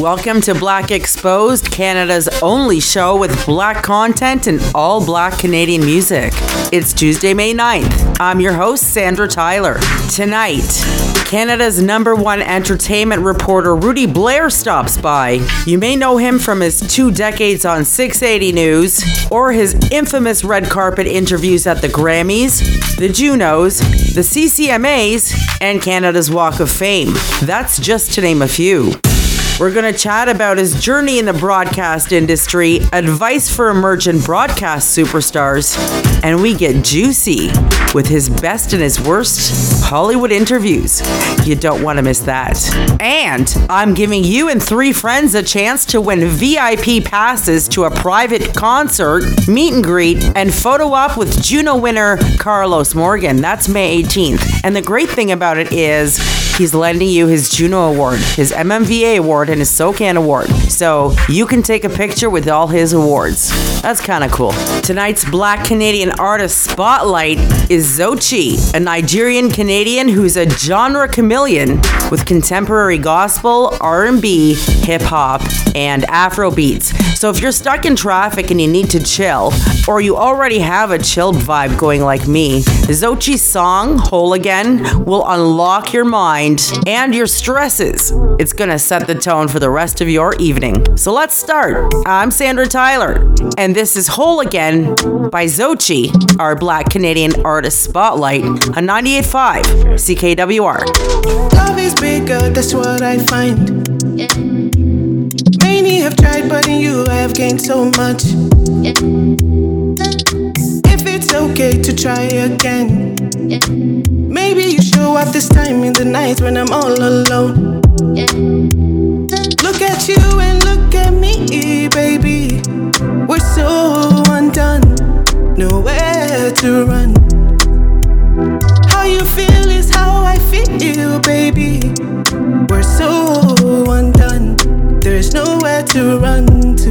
Welcome to Black Exposed, Canada's only show with black content and all black Canadian music. It's Tuesday, May 9th. I'm your host, Sandra Tyler. Tonight, Canada's number one entertainment reporter Rudy Blair stops by. You may know him from his two decades on 680 News or his infamous red carpet interviews at the Grammys, the Junos, the CCMAs, and Canada's Walk of Fame. That's just to name a few. We're going to chat about his journey in the broadcast industry, advice for emergent broadcast superstars, and we get juicy with his best and his worst Hollywood interviews. You don't want to miss that. And I'm giving you and three friends a chance to win VIP passes to a private concert, meet and greet, and photo op with Juno winner Carlos Morgan. That's May 18th. And the great thing about it is, he's lending you his Juno Award, his MMVA Award, and his SOCAN Award. So you can take a picture with all his awards. That's kind of cool. Tonight's Black Canadian Artist Spotlight is Zochi, a Nigerian Canadian who's a genre chameleon with contemporary gospel, R&B, hip hop, and Afro beats. So if you're stuck in traffic and you need to chill, or you already have a chilled vibe going like me, Zochi's song "Whole Again" will unlock your mind and your stresses. It's gonna set the tone for the rest of your evening. So let's start. I'm Sandra Tyler, and this is Whole Again by Zochi, our Black Canadian Artist Spotlight on 98.5 CKWR. Love is bigger, that's what I find. Many have tried, but in you I have gained so much. If it's okay to try again, maybe you show up this time in the night when I'm all alone. At you and look at me, baby. We're so undone, nowhere to run. How you feel is how I feel, baby. We're so undone, there's nowhere to run to.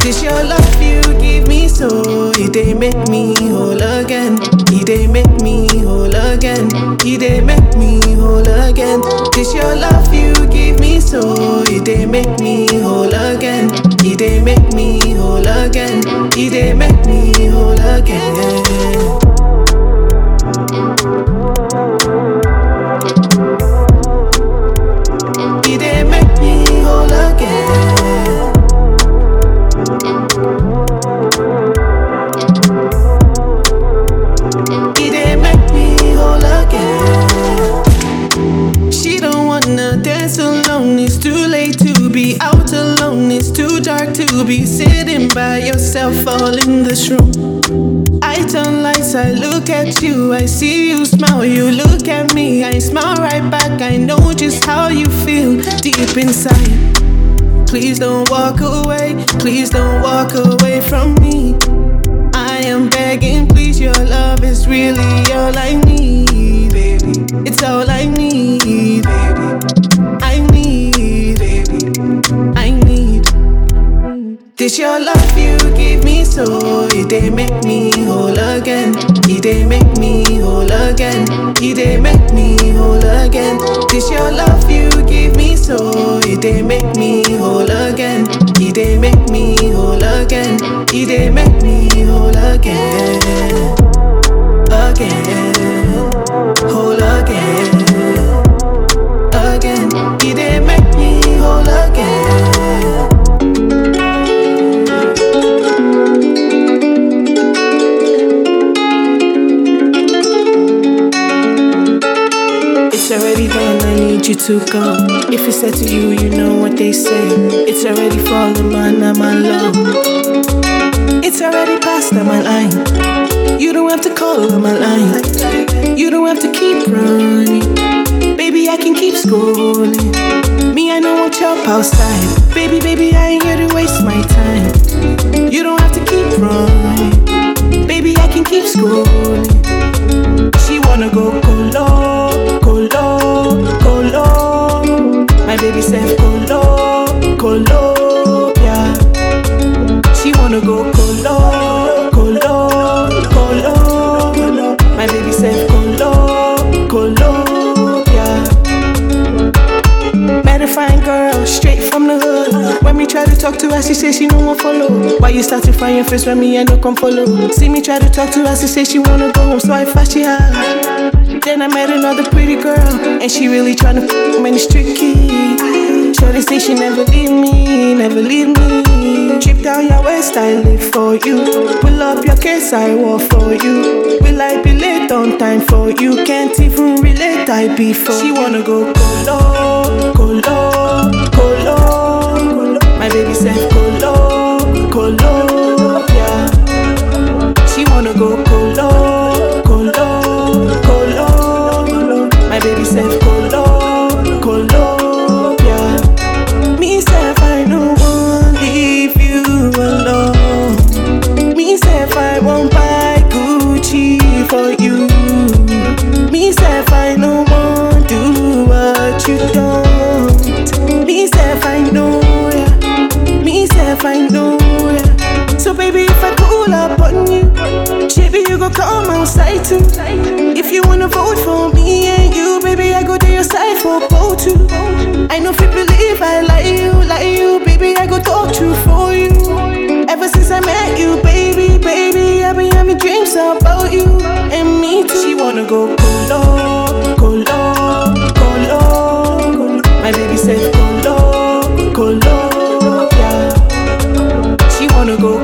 This your love you give me so it they make me whole again. It they make me whole again. It they make me whole again. This your love you so it they make me whole again. It they make me whole again. It they make me whole again. Dark to be sitting by yourself all in this room. I turn lights, I look at you, I see you smile, you look at me, I smile right back. I know just how you feel deep inside. Please don't walk away, please don't walk away from me. I am begging, please, your love is really all I need, baby. It's all I need, baby. This your love you give me so it they make me whole again. It they make me whole again. It they make me whole again. This your love you give me so it they make me whole again. It they make me whole again. It they make me whole again. Again. Whole. Again. You to go. If it's said to you, you know what they say. It's already fallen, man, I'm alone. It's already past my line. You don't have to call on my line. You don't have to keep running. Baby, I can keep scrolling. Me, I know what's up outside. Baby, baby, I ain't here to waste my time. You don't have to keep running. Baby, I can keep scrolling. She wanna go colo, colo, baby said colo, colo. She wanna go colo, colo, colo. My baby said colo, colo. Met a fine girl straight from the hood. When me try to talk to her, she say she no want follow. Why you start to find your face when me I no come follow? See me try to talk to her, she say she wanna go home, so I fast she. Then I met another pretty girl, and she really tryna f me, it's tricky. Shorty say she never leave me, never leave me. Trip down your waist, I live for you. Pull up your case, I walk for you. Will I be late on time for you? Can't even relate, I be for She wanna go colo, colo, colo. Wanna go. My baby said yeah. She wanna go.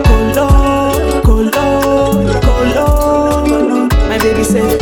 My baby said.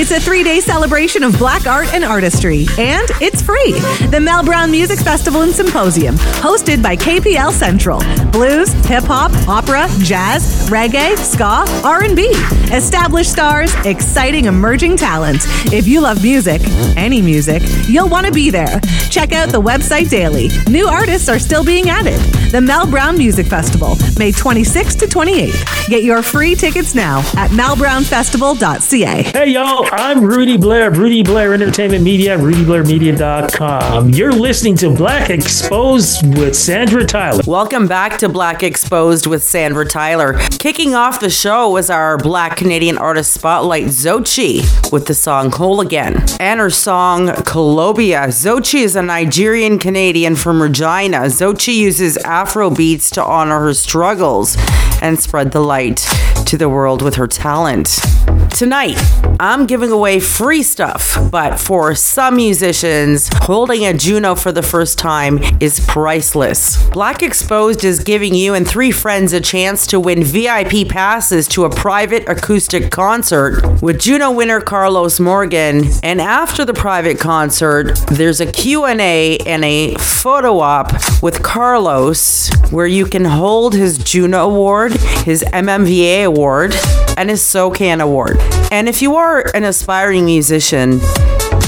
It's a three day celebration of black art and artistry, and it's free. The Mel Brown Music Festival and Symposium, hosted by KPL Central. Blues, hip hop, opera, jazz, reggae, ska, R&B. Established stars, exciting emerging talent. If you love music, any music, you'll want to be there. Check out the website daily. New artists are still being added. The Mel Brown Music Festival, May 26th to 28th. Get your free tickets now at melbrownfestival.ca. Hey y'all, I'm Rudy Blair, of Rudy Blair Entertainment Media, rudyblairmedia.com. You're listening to Black Exposed with Sandra Tyler. Welcome back to Black Exposed with Sandra Tyler. Kicking off the show was our Black Canadian artist spotlight, Zochi, with the song Whole Again. And her song, Colobia. Zochi is a Nigerian Canadian from Regina. Zochi uses Afro beats to honor her struggles and spread the light to the world with her talent. Tonight, I'm giving away free stuff, but for some musicians, holding a Juno for the first time is priceless. Black Exposed is giving you and three friends a chance to win VIP passes to a private acoustic concert with Juno winner Carlos Morgan. And after the private concert, there's a Q&A and a photo op with Carlos where you can hold his Juno Award, his MMVA Award, and his SOCAN Award. And if you are an aspiring musician,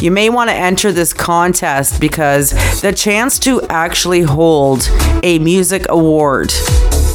you may want to enter this contest because the chance to actually hold a music award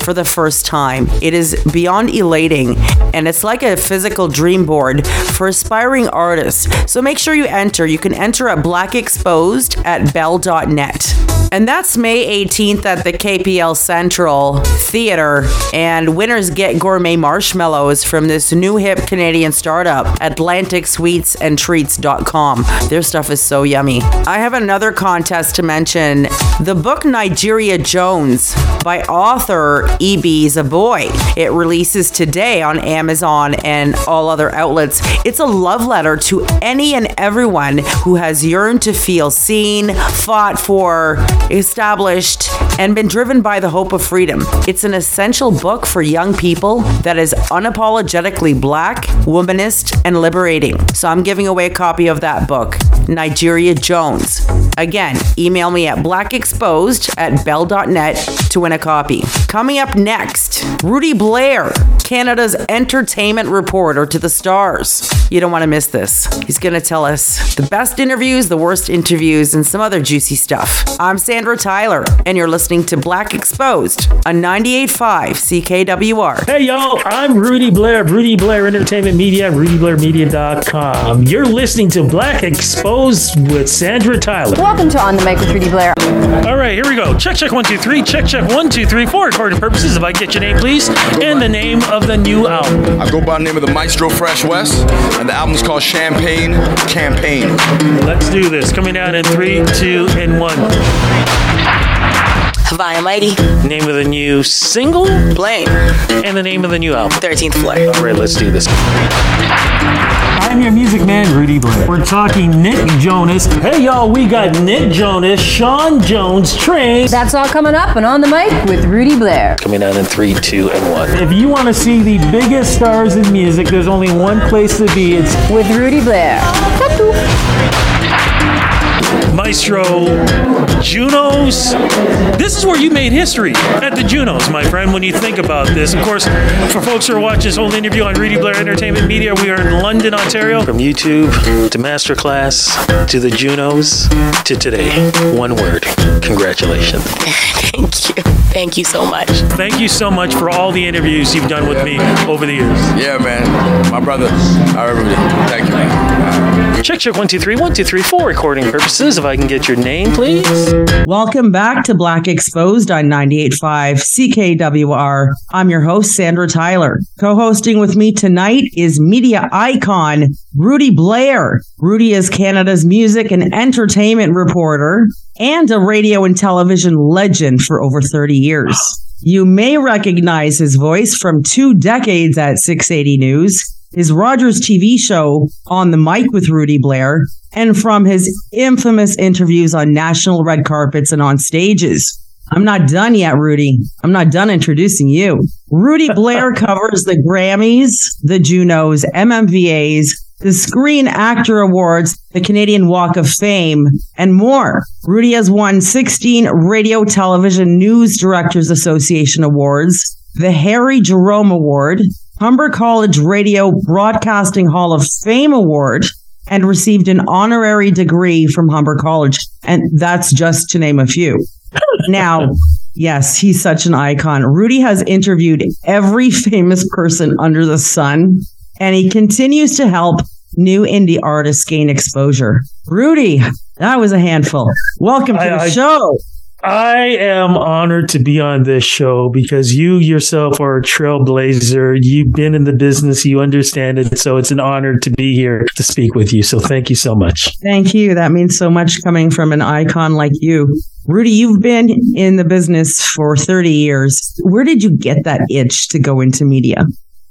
for the first time. It is beyond elating and it's like a physical dream board for aspiring artists. So make sure you enter. You can enter at Black Exposed at bell.net. And that's May 18th at the KPL Central Theater. And winners get gourmet marshmallows from this new hip Canadian startup, AtlanticSweetsAndTreats.com. Their stuff is so yummy. I have another contest to mention the book Nigeria Jones by author Ibi Zoboi. It releases today on Amazon and all other outlets. It's a love letter to any and everyone who has yearned to feel seen, fought for, established, and been driven by the hope of freedom. It's an essential book for young people that is unapologetically black, womanist, and liberating. So I'm giving away a copy of that book, Nigeria Jones. Again, email me at blackexposed at bell.net to win a copy. Coming up next, Rudy Blair, Canada's entertainment reporter to the stars. You don't want to miss this. He's going to tell us the best interviews, the worst interviews, and some other juicy stuff. I'm Sandra Tyler, and you're listening to Black Exposed on 98.5 CKWR. Hey y'all, I'm Rudy Blair, Rudy Blair Entertainment Media, rudyblairmedia.com. You're listening to Black Exposed Exposed with Sandra Tyler. Welcome to On the Mic with Rudy Blair. All right, here we go. Check, check, one, two, three. Check, check, one, two, three, four. Recording purposes, if I get your name, please, and the name of the new album. I go by the name of the Maestro Fresh Wes, and the album's called Champagne Campaign. Let's do this. Coming out in three, two, and one. Haviah Mighty, Name of the new single Blame, and the name of the new album. 13th floor. All right, let's do this. I'm your music man, Rudy Blair. We're talking Nick Jonas. Hey, y'all, we got Nick Jonas, Sean Jones, Train. That's all coming up and On the Mic with Rudy Blair. Coming out in three, two, and one. If you want to see the biggest stars in music, there's only one place to be. It's With Rudy Blair. Maestro Junos. This is where you made history at the Junos, my friend, when you think about this. Of course, for folks who are watching this whole interview on Rudy Blair Entertainment Media, we are in London, Ontario. From YouTube to Masterclass to the Junos to today. One word. Congratulations. Thank you. Thank you so much. Thank you so much for all the interviews you've done with me over the years. Yeah, man. My brother. I remember you. Thank you, man. Check, check, one, two, three, one, two, three, four. Recording purposes. If I can get your name, please. Welcome back to Black Exposed on 98.5 CKWR. I'm your host, Sandra Tyler. Co-hosting with me tonight is media icon Rudy Blair. Rudy is Canada's music and entertainment reporter and a radio and television legend for over 30 years. You may recognize his voice from two decades at 680 News, his Rogers TV show On the Mic with Rudy Blair, and from his infamous interviews on national red carpets and on stages. I'm not done yet, Rudy. I'm not done introducing you. Rudy Blair covers the Grammys, the Junos, MMVAs, the Screen Actor Awards, the Canadian Walk of Fame, and more. Rudy has won 16 Radio Television News Directors Association Awards, the Harry Jerome Award, Humber College Radio Broadcasting Hall of Fame Award, and received an honorary degree from Humber College. And that's just to name a few. Now, yes, he's such an icon. Rudy has interviewed every famous person under the sun, and he continues to help new indie artists gain exposure. Rudy, that was a handful. Welcome to I- the I- show. I am honored to be on this show because you yourself are a trailblazer. You've been in the business, you understand it. So it's an honor to be here to speak with you. So thank you so much. Thank you. That means so much coming from an icon like you. Rudy, you've been in the business for 30 years. Where did you get that itch to go into media?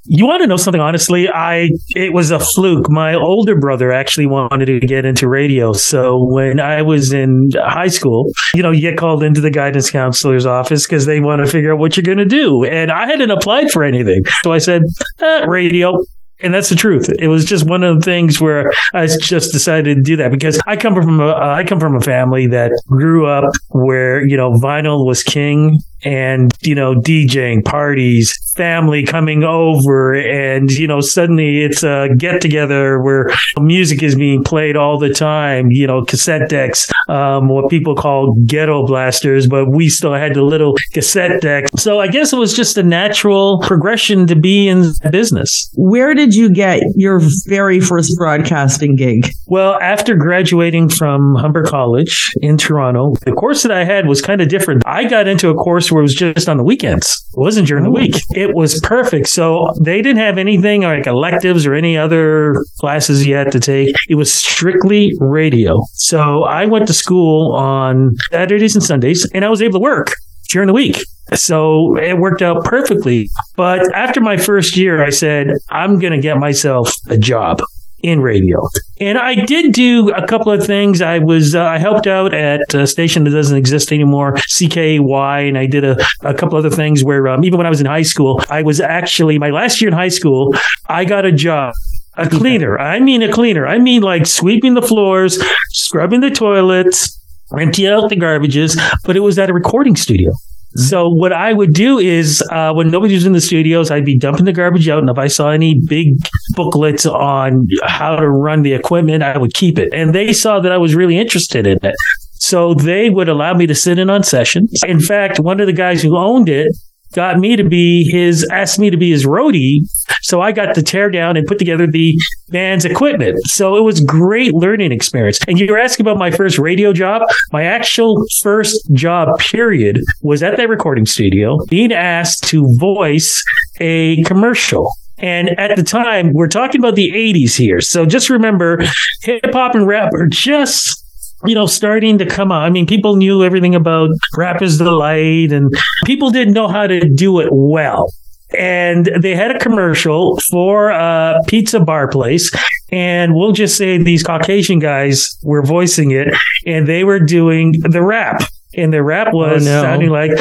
You want to know something? Honestly, I it was a fluke. My older brother actually wanted to get into radio. So when I was in high school, you know, you get called into the guidance counselor's office because they want to figure out what you're going to do. And I hadn't applied for anything, so I said, eh, radio. And that's the truth. It was just one of the things where I just decided to do that because I come from a I come from a family that grew up where you know vinyl was king and you know DJing parties, family coming over, and you know suddenly it's a get together where music is being played all the time. You know cassette decks, um, what people call ghetto blasters, but we still had the little cassette deck. So I guess it was just a natural progression to be in business. Where did you get your very first broadcasting gig? Well, after graduating from Humber College in Toronto, the course that I had was kind of different. I got into a course where it was just on the weekends. It wasn't during the oh. week. It was perfect. So they didn't have anything like electives or any other classes you had to take. It was strictly radio. So I went to school on Saturdays and Sundays and I was able to work during the week. So it worked out perfectly. But after my first year, I said, I'm going to get myself a job in radio. And I did do a couple of things. I was, uh, I helped out at a station that doesn't exist anymore, CKY, and I did a, a couple other things where, um, even when I was in high school, I was actually, my last year in high school, I got a job. A cleaner. I mean a cleaner. I mean like sweeping the floors, scrubbing the toilets, empty out the garbages, but it was at a recording studio. So what I would do is uh, when nobody was in the studios, I'd be dumping the garbage out, and if I saw any big booklets on how to run the equipment, I would keep it. And they saw that I was really interested in it, so they would allow me to sit in on sessions. In fact, one of the guys who owned it got me to be his, asked me to be his roadie. So I got to tear down and put together the band's equipment. So it was great learning experience. And you were asking about my first radio job. My actual first job, period, was at that recording studio being asked to voice a commercial. And at the time, we're talking about the 80s here. So just remember, hip hop and rap are just you know, starting to come out. I mean, people knew everything about rap is the light, and people didn't know how to do it well. And they had a commercial for a pizza bar place. And we'll just say these Caucasian guys were voicing it, and they were doing the rap. And the rap oh, was no. sounding like,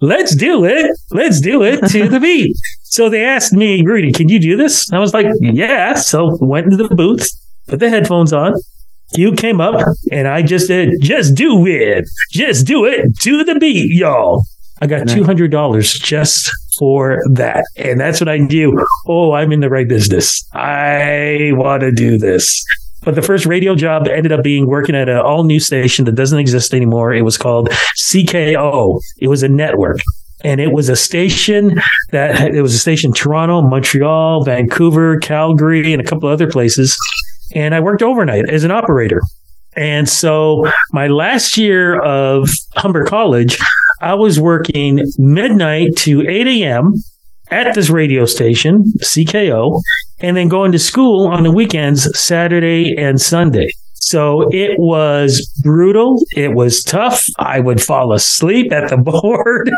let's do it. Let's do it to the beat. So they asked me, Rudy, can you do this? I was like, yeah. So went into the booth, put the headphones on, you came up and I just said, just do it. Just do it to the beat, y'all. I got $200 just for that. And that's what I knew. Oh, I'm in the right business. I want to do this. But the first radio job ended up being working at an all new station that doesn't exist anymore. It was called CKO. It was a network. And it was a station that it was a station in Toronto, Montreal, Vancouver, Calgary, and a couple other places and I worked overnight as an operator. And so my last year of Humber College, I was working midnight to 8 a.m. at this radio station, CKO, and then going to school on the weekends, Saturday and Sunday. So it was brutal. It was tough. I would fall asleep at the board.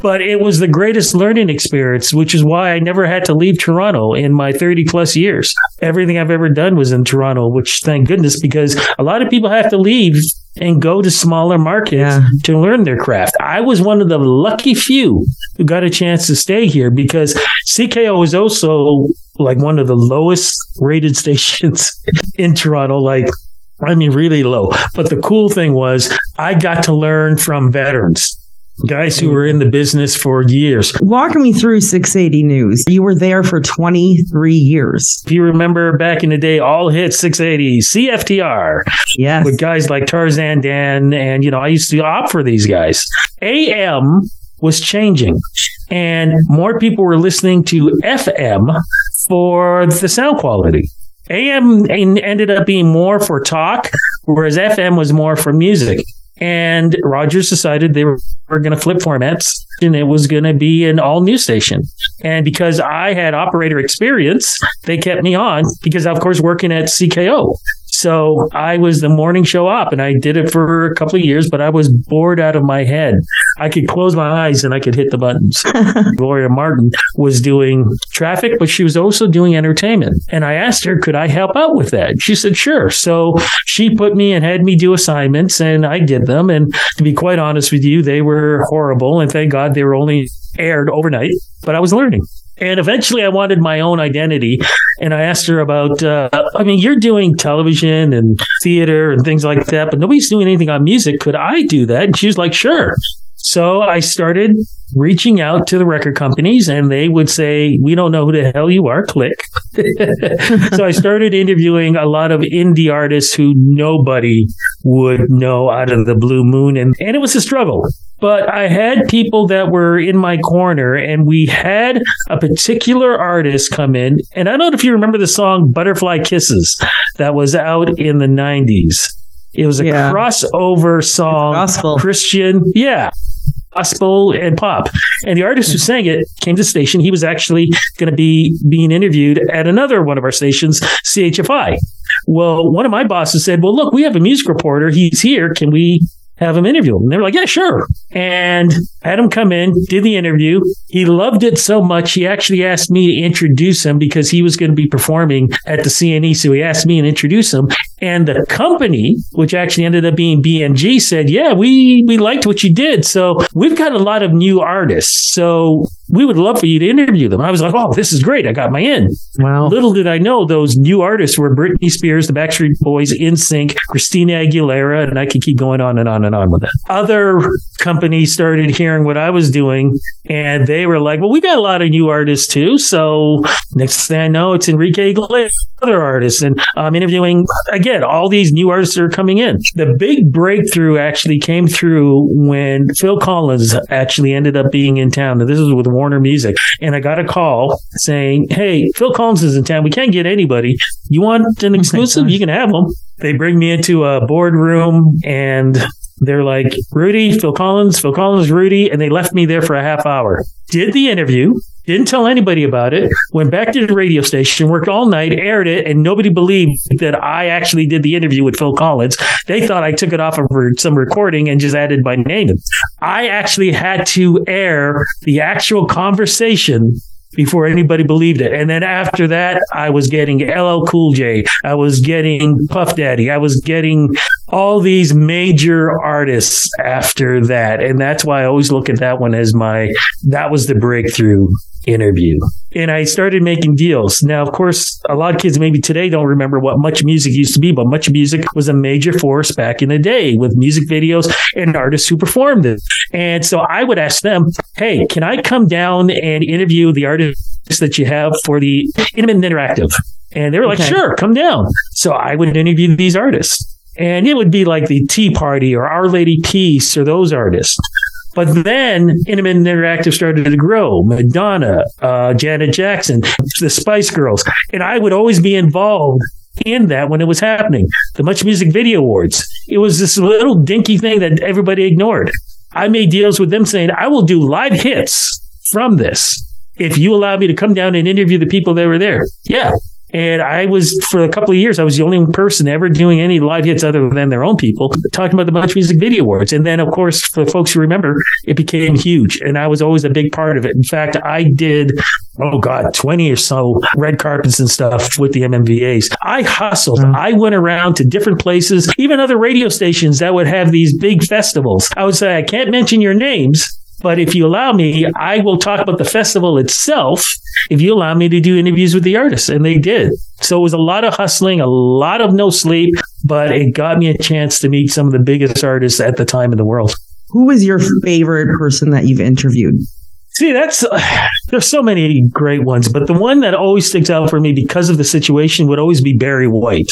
But it was the greatest learning experience, which is why I never had to leave Toronto in my 30 plus years. Everything I've ever done was in Toronto, which thank goodness, because a lot of people have to leave and go to smaller markets Yeah. to learn their craft. I was one of the lucky few who got a chance to stay here because CKO is also like one of the lowest rated stations in Toronto. Like, I mean, really low. But the cool thing was I got to learn from veterans. Guys who were in the business for years. Walk me through 680 News. You were there for 23 years. If you remember back in the day, all hit 680, CFTR, Yes. with guys like Tarzan Dan. And, you know, I used to opt for these guys. AM was changing and more people were listening to FM for the sound quality. AM ended up being more for talk, whereas FM was more for music. And Rogers decided they were, were going to flip formats and it was going to be an all news station. And because I had operator experience, they kept me on because, of course, working at CKO. So I was the morning show op and I did it for a couple of years, but I was bored out of my head. I could close my eyes and I could hit the buttons. Gloria Martin was doing traffic, but she was also doing entertainment. And I asked her, could I help out with that? She said, sure. So she put me and had me do assignments and I did them. And to be quite honest with you, they were horrible. And thank God they were only aired overnight, but I was learning. And eventually I wanted my own identity. And I asked her about, uh, I mean, you're doing television and theater and things like that, but nobody's doing anything on music. Could I do that? And she was like, sure. So I started reaching out to the record companies and they would say, we don't know who the hell you are, click. so I started interviewing a lot of indie artists who nobody would know out of the blue moon. And, and it was a struggle. But I had people that were in my corner, and we had a particular artist come in. And I don't know if you remember the song Butterfly Kisses that was out in the 90s. It was a Yeah. crossover song. gospel. Christian. Yeah. Gospel and pop. And the artist who sang it came to the station. He was actually going to be being interviewed at another one of our stations, CHFI. Well, one of my bosses said, Well, look, we have a music reporter. He's here. Can we have him interview him? And they were like, Yeah, sure. And had him come in, did the interview. He loved it so much, he actually asked me to introduce him because he was going to be performing at the CNE. So he asked me to introduce him. And the company, which actually ended up being BMG, said, Yeah, we, we liked what you did. So we've got a lot of new artists. So we would love for you to interview them. I was like, oh, this is great. I got my in. Wow. Little did I know those new artists were Britney Spears, the Backstreet Boys, NSYNC, Christina Aguilera, and I could keep going on and on and on with that. Other companies started hearing what I was doing and they were like, well, we got a lot of new artists too. So next thing I know, it's Enrique Iglesias, other artists. And I'm interviewing again, all these new artists are coming in. The big breakthrough actually came through when Phil Collins actually ended up being in town. And this was with Warner Music. And I got a call saying, Hey, Phil Collins is in town. We can't get anybody. You want an exclusive? You can have them. They bring me into a boardroom and they're like, Rudy, Phil Collins, Phil Collins, Rudy. And they left me there for a half hour. Did the interview, didn't tell anybody about it, went back to the radio station, worked all night, aired it, and nobody believed that I actually did the interview with Phil Collins. They thought I took it off of some recording and just added my name. I actually had to air the actual conversation before anybody believed it. And then after that, I was getting LL Cool J. I was getting Puff Daddy. I was getting all these major artists after that. And that's why I always look at that one as my, that was the breakthrough interview. And I started making deals. Now, of course, a lot of kids maybe today don't remember what Much Music used to be, but Much Music was a major force back in the day with music videos and artists who performed it. And so I would ask them, hey, can I come down and interview the artists that you have for the Intimate Interactive? And they were like, Okay. sure, come down. So I would interview these artists. And it would be like the Tea Party or Our Lady Peace or those artists. But then Intimate Interactive started to grow. Madonna, uh, Janet Jackson, the Spice Girls. And I would always be involved in that when it was happening. The Much Music Video Awards. It was this little dinky thing that everybody ignored. I made deals with them saying, I will do live hits from this if you allow me to come down and interview the people that were there. Yeah. And I was, for a couple of years, I was the only person ever doing any live hits other than their own people, talking about the Much Music Video Awards. And then, of course, for folks who remember, it became huge. And I was always a big part of it. In fact, I did, oh God, 20 or so red carpets and stuff with the MMVAs. I hustled. Mm-hmm. I went around to different places, even other radio stations that would have these big festivals. I would say, I can't mention your names, but if you allow me, I will talk about the festival itself if you allow me to do interviews with the artists. And they did. So it was a lot of hustling, a lot of no sleep, but it got me a chance to meet some of the biggest artists at the time in the world. Who was your favorite person that you've interviewed? See, that's there's so many great ones, but the one that always sticks out for me because of the situation would always be Barry White.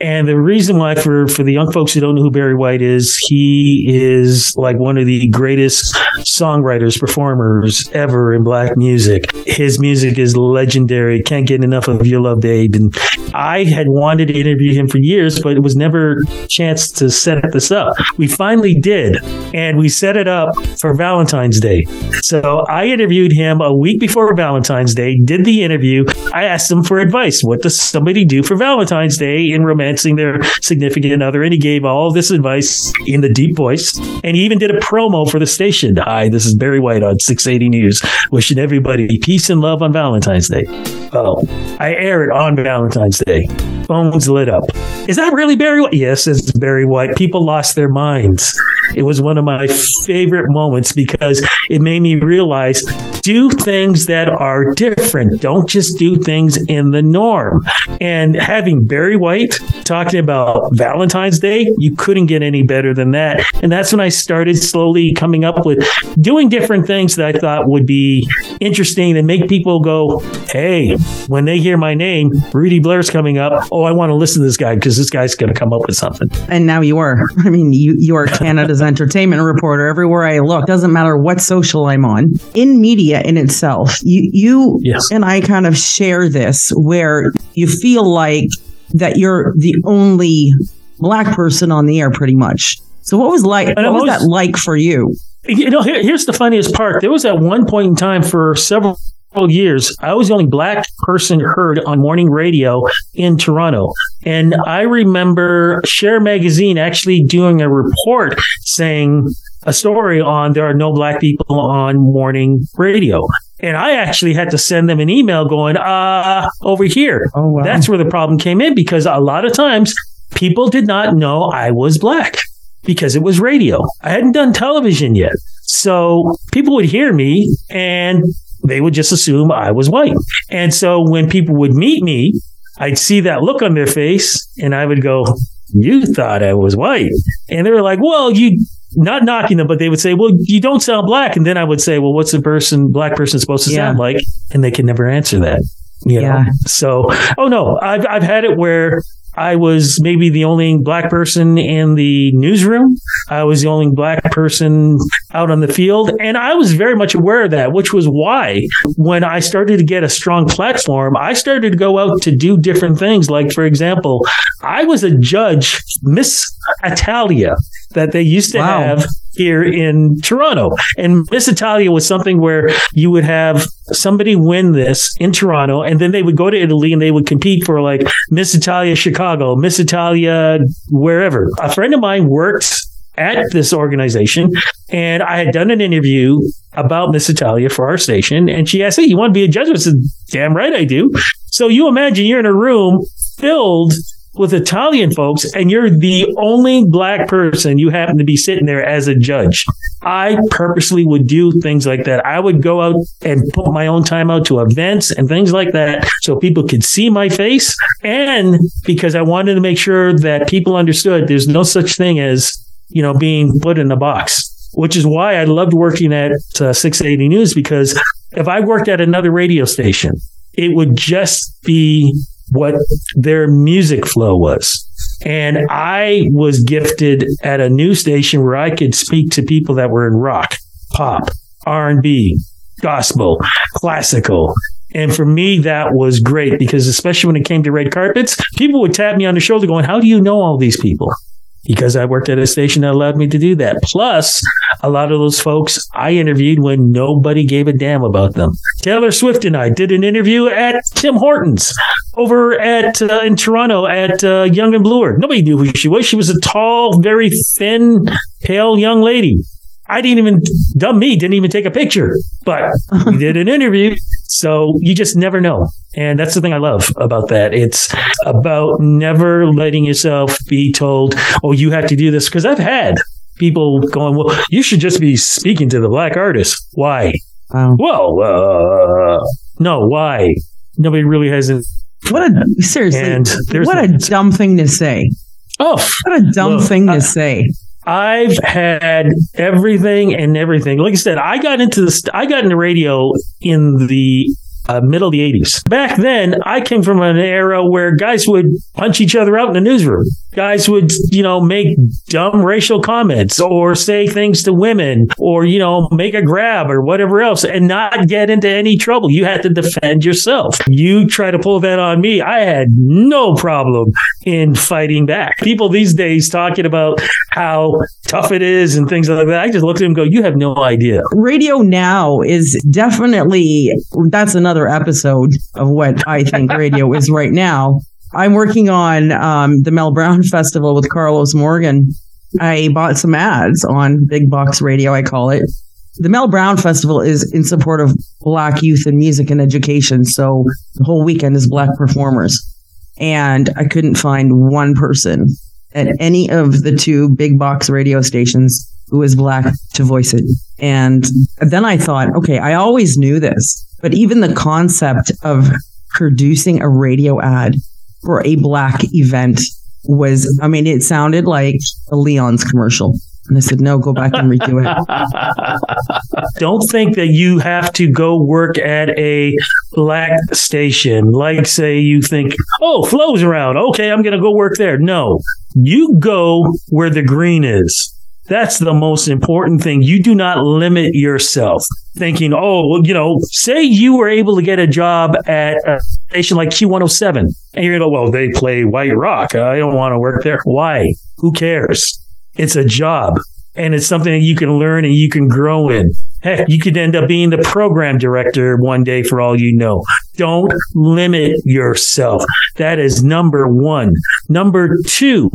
And the reason why, for for the young folks who don't know who Barry White is, he is like one of the greatest songwriters, performers ever in black music. His music is legendary. Can't get enough of Your Love, Babe. And I had wanted to interview him for years, but it was never a chance to set this up. We finally did, and we set it up for Valentine's Day. So I interviewed him a week before Valentine's Day, did the interview. I asked him for advice. What does somebody do for Valentine's Day in romancing their significant other? And he gave all this advice in the deep voice. And he even did a promo for the station. Hi, this is Barry White on 680 News, wishing everybody peace and love on Valentine's Day. Oh, I air it on Valentine's Day. Phones lit up. Is that really Barry White? Yes, it's Barry White. People lost their minds. It was one of my favorite moments because it made me realize do things that are different. Don't just do things in the norm. And having Barry White talking about Valentine's Day, you couldn't get any better than that. And that's when I started slowly coming up with doing different things that I thought would be interesting and make people go, hey, when they hear my name, Rudy Blair's coming up. Oh, I want to listen to this guy because this guy's going to come up with something. And now you are. I mean, you you are Canada's entertainment reporter everywhere I look. Doesn't matter what social I'm on. In media in itself, you you Yes. and I kind of share this where you feel like that you're the only black person on the air pretty much. So what was like what I'm was that like for you? You know, here, here's the funniest part. There was at one point in time for several years, I was the only black person heard on morning radio in Toronto. And I remember Share Magazine actually doing a report saying a story on there are no black people on morning radio. And I actually had to send them an email going, uh, over here. Oh wow. That's where the problem came in because a lot of times people did not know I was black because it was radio. I hadn't done television yet. So people would hear me and they would just assume I was white. And so when people would meet me, I'd see that look on their face and I would go, You thought I was white. And they were like, Well, you not knocking them, but they would say, Well, you don't sound black. And then I would say, Well, what's a person black person supposed to Yeah. sound like? And they can never answer that. You know? Yeah. So oh no, I've I've had it where I was maybe the only black person in the newsroom. I was the only black person out on the field. And I was very much aware of that, which was why when I started to get a strong platform, I started to go out to do different things. Like, for example, I was a judge, Miss Italia, that they used to Wow. have here in Toronto. And Miss Italia was something where you would have somebody win this in Toronto, and then they would go to Italy and they would compete for like Miss Italia Chicago, Miss Italia wherever. A friend of mine worked at this organization, and I had done an interview about Miss Italia for our station, and she asked, "Hey, you want to be a judge?" I said, "Damn right I do." So you imagine you're in a room filled with Italian folks, and you're the only black person you happen to be sitting there as a judge. I purposely would do things like that. I would go out and put my own time out to events and things like that so people could see my face. And because I wanted to make sure that people understood there's no such thing as, you know, being put in a box, which is why I loved working at uh, 680 News because if I worked at another radio station, it would just be what their music flow was. And I was gifted at a news station where I could speak to people that were in rock, pop, R&B, gospel, classical. And for me, that was great because especially when it came to red carpets, people would tap me on the shoulder going, how do you know all these people? Because I worked at a station that allowed me to do that. Plus, a lot of those folks I interviewed when nobody gave a damn about them. Taylor Swift and I did an interview at Tim Hortons over at uh, in Toronto at uh, Yonge and Bloor. Nobody knew who she was. She was a tall, very thin, pale young lady. I didn't even, dumb me, didn't even take a picture, but we did an interview. So you just never know. And that's the thing I love about that. It's about never letting yourself be told, oh, you have to do this. Because I've had people going, well, you should just be speaking to the black artist. Why? Wow. Well, uh, no, why? Nobody really has an. What a seriously. And what a dumb thing to say. Oh, What a dumb Look, thing I- to say. I've had everything and everything. Like I said, I got into this. I got into radio in the uh, middle of the '80s. Back then, I came from an era where guys would punch each other out in the newsroom. Guys would, you know, make dumb racial comments or say things to women or, you know, make a grab or whatever else and not get into any trouble. You had to defend yourself. You try to pull that on me. I had no problem in fighting back. People these days talking about how tough it is and things like that. I just looked at him and go, You have no idea. radio now is definitely that's another episode of what I think radio is right now. I'm working on um, the Mel Brown Festival with Carlos Morgan. I bought some ads on Big Box Radio, I call it. The Mel Brown Festival is in support of Black youth in music and education. So the whole weekend is Black performers. And I couldn't find one person at any of the two big box radio stations who was black to voice it. And then I thought, okay, I always knew this, but even the concept of producing a radio ad for a black event was, I mean, it sounded like a Leon's commercial. And I said, no, go back and redo it. Don't think that you have to go work at a black station. Like, say, you think, oh, Flo's around. Okay, I'm going to go work there. No, you go where the green is. That's the most important thing. You do not limit yourself thinking, oh, well, you know, say you were able to get a job at a station like Q107 and you're going to well, they play white rock. I don't want to work there. Why? Who cares? It's a job and it's something that you can learn and you can grow in. Heck, you could end up being the program director one day for all you know. Don't limit yourself. That is number one. Number two,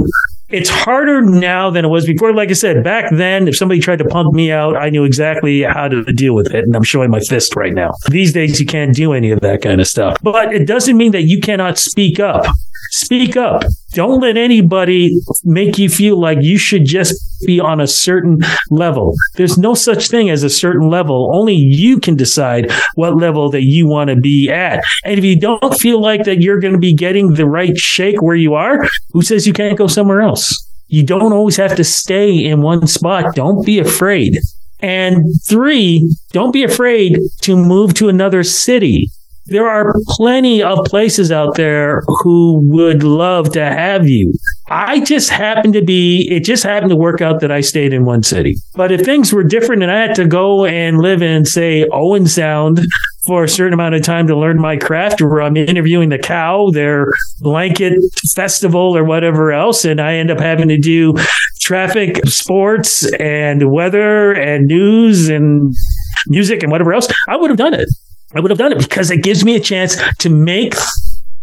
it's harder now than it was before. Like I said, back then, if somebody tried to punk me out, I knew exactly how to deal with it. And I'm showing my fist right now. These days, you can't do any of that kind of stuff. But it doesn't mean that you cannot speak up. Speak up. Don't let anybody make you feel like you should just be on a certain level. There's no such thing as a certain level. Only you can decide what level that you want to be at. And if you don't feel like that you're going to be getting the right shake where you are, who says you can't go somewhere else? You don't always have to stay in one spot. Don't be afraid. And three, don't be afraid to move to another city. There are plenty of places out there who would love to have you. I just happened to be, it just happened to work out that I stayed in one city. But if things were different and I had to go and live in, say, Owen Sound for a certain amount of time to learn my craft, where I'm interviewing the cow, their blanket festival or whatever else, and I end up having to do traffic, sports, and weather, and news, and music, and whatever else, I would have done it. I would have done it because it gives me a chance to make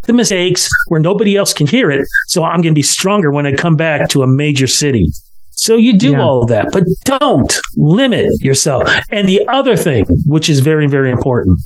the mistakes where nobody else can hear it. So I'm going to be stronger when I come back to a major city. So you do Yeah. all of that, but don't limit yourself. And the other thing, which is very, very important,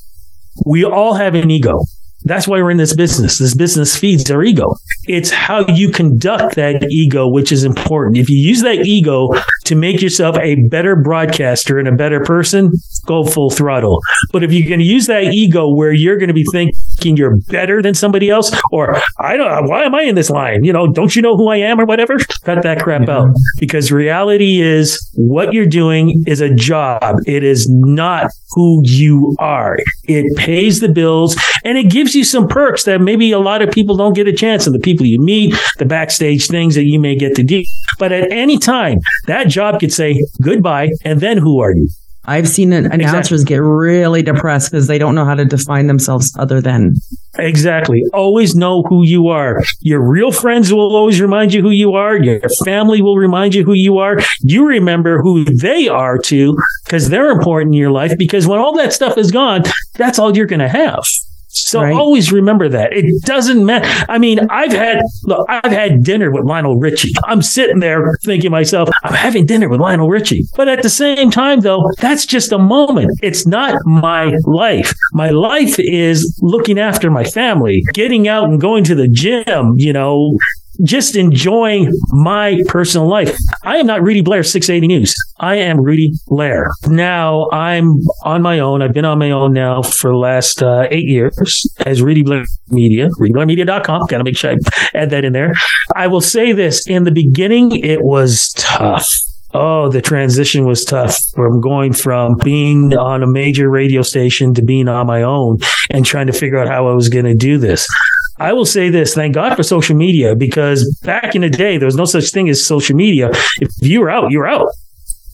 we all have an ego. That's why we're in this business. This business feeds our ego. It's how you conduct that ego, which is important. If you use that ego to make yourself a better broadcaster and a better person, go full throttle. But if you're going to use that ego where you're going to be thinking you're better than somebody else, or I don't, why am I in this line? You know, don't you know who I am or whatever? Cut that crap out. Because reality is what you're doing is a job. It is not who you are. It pays the bills and it gives you some perks that maybe a lot of people don't get a chance of the people you meet, the backstage things that you may get to do. But at any time, that job could say goodbye and then who are you? I've seen an- announcers get really depressed because they don't know how to define themselves other than. Exactly. Always know who you are. Your real friends will always remind you who you are. Your family will remind you who you are. You remember who they are too, because they're important in your life. Because when all that stuff is gone, that's all you're going to have. So Right. always remember that. It doesn't matter. I mean, I've had look, I've had dinner with Lionel Richie. I'm sitting there thinking to myself, I'm having dinner with Lionel Richie. But at the same time though, that's just a moment. It's not my life. My life is looking after my family, getting out and going to the gym, you know, just enjoying my personal life. I am not Rudy Blair 680 News. I am Rudy Blair. Now I'm on my own. I've been on my own now for the last uh, eight years as Rudy Blair Media, RudyBlairMedia.com. Got to make sure I add that in there. I will say this in the beginning, it was tough. Oh, the transition was tough from going from being on a major radio station to being on my own and trying to figure out how I was going to do this. I will say this, thank God for social media because back in the day, there was no such thing as social media. If you were out, you were out.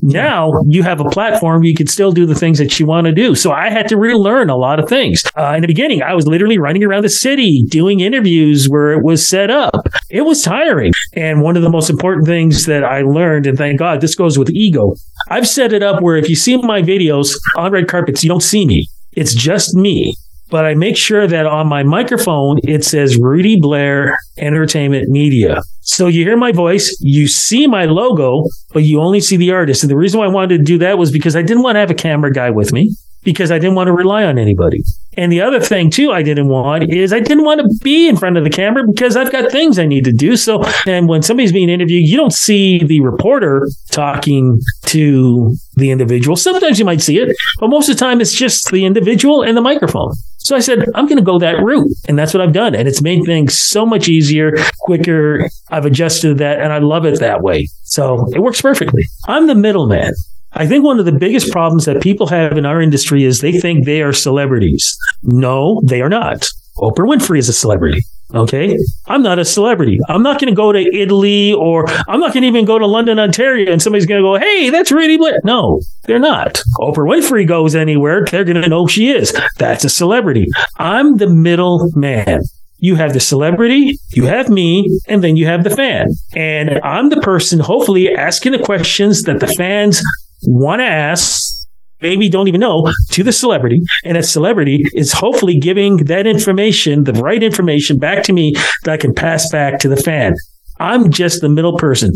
Now you have a platform, you can still do the things that you want to do. So I had to relearn a lot of things. Uh, in the beginning, I was literally running around the city doing interviews where it was set up. It was tiring. And one of the most important things that I learned, and thank God this goes with ego, I've set it up where if you see my videos on red carpets, you don't see me. It's just me but I make sure that on my microphone it says Rudy Blair Entertainment Media. So you hear my voice, you see my logo, but you only see the artist. And the reason why I wanted to do that was because I didn't want to have a camera guy with me because I didn't want to rely on anybody. And the other thing too I didn't want is I didn't want to be in front of the camera because I've got things I need to do. So and when somebody's being interviewed, you don't see the reporter talking to the individual. Sometimes you might see it, but most of the time it's just the individual and the microphone. So I said, I'm going to go that route. And that's what I've done. And it's made things so much easier, quicker. I've adjusted that and I love it that way. So it works perfectly. I'm the middleman. I think one of the biggest problems that people have in our industry is they think they are celebrities. No, they are not. Oprah Winfrey is a celebrity. Okay. I'm not a celebrity. I'm not going to go to Italy or I'm not going to even go to London, Ontario, and somebody's going to go, Hey, that's Rudy Blair. No, they're not. Oprah Winfrey goes anywhere. They're going to know who she is. That's a celebrity. I'm the middle man. You have the celebrity, you have me, and then you have the fan. And I'm the person hopefully asking the questions that the fans want to ask maybe don't even know to the celebrity and that celebrity is hopefully giving that information the right information back to me that i can pass back to the fan I'm just the middle person.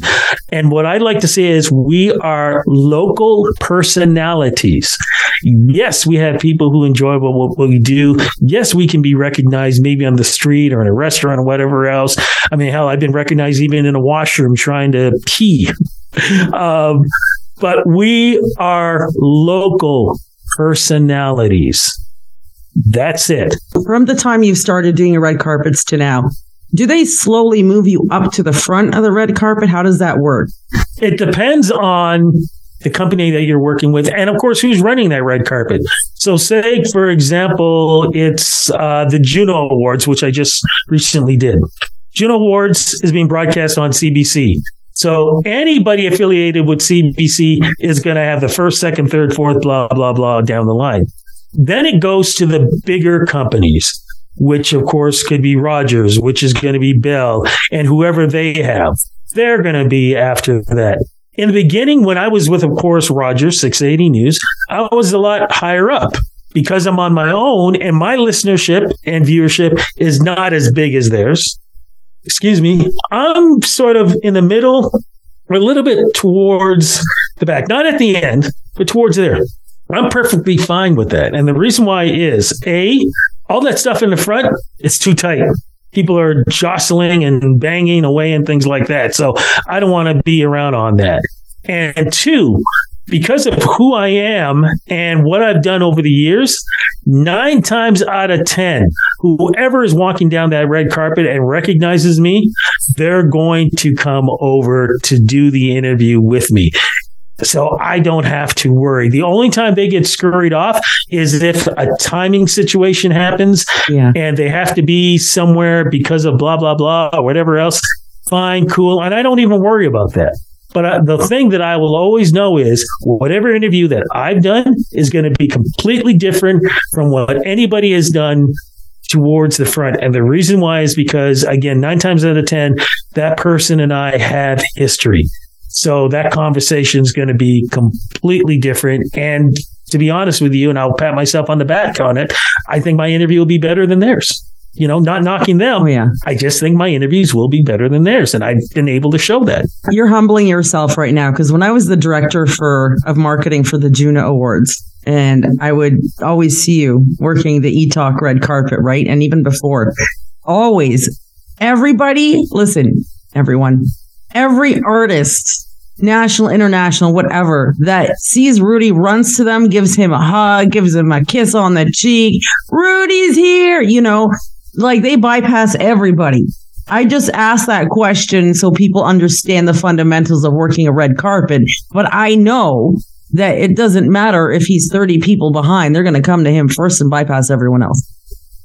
And what I'd like to say is we are local personalities. Yes, we have people who enjoy what, what, what we do. Yes, we can be recognized maybe on the street or in a restaurant or whatever else. I mean, hell, I've been recognized even in a washroom trying to pee. Um, but we are local personalities. That's it. From the time you've started doing your red carpets to now, do they slowly move you up to the front of the red carpet? How does that work? It depends on the company that you're working with, and of course, who's running that red carpet. So, say, for example, it's uh, the Juno Awards, which I just recently did. Juno Awards is being broadcast on CBC. So anybody affiliated with CBC is going to have the first, second, third, fourth, blah, blah, blah down the line. Then it goes to the bigger companies, which of course could be Rogers, which is going to be Bell and whoever they have. They're going to be after that. In the beginning, when I was with, of course, Rogers 680 News, I was a lot higher up because I'm on my own and my listenership and viewership is not as big as theirs excuse me, I'm sort of in the middle, a little bit towards the back, not at the end, but towards there. I'm perfectly fine with that. And the reason why is A, all that stuff in the front, it's too tight. People are jostling and banging away and things like that. So I don't want to be around on that. And two, because of who I am and what I've done over the years, nine times out of 10, whoever is walking down that red carpet and recognizes me, they're going to come over to do the interview with me. So I don't have to worry. The only time they get scurried off is if a timing situation happens Yeah. and they have to be somewhere because of blah, blah, blah, or whatever else. Fine, cool. And I don't even worry about that. But the thing that I will always know is whatever interview that I've done is going to be completely different from what anybody has done towards the front. And the reason why is because, again, nine times out of 10, that person and I have history. So that conversation is going to be completely different. And to be honest with you, and I'll pat myself on the back on it, I think my interview will be better than theirs. You know, not knocking them. Oh, yeah. I just think my interviews will be better than theirs. And I've been able to show that. You're humbling yourself right now because when I was the director for of marketing for the Juno Awards, and I would always see you working the E Talk red carpet, right? And even before, always, everybody, listen, everyone, every artist, national, international, whatever, that sees Rudy runs to them, gives him a hug, gives him a kiss on the cheek. Rudy's here, you know, like they bypass everybody. I just ask that question so people understand the fundamentals of working a red carpet. But I know that it doesn't matter if he's 30 people behind. They're going to come to him first and bypass everyone else.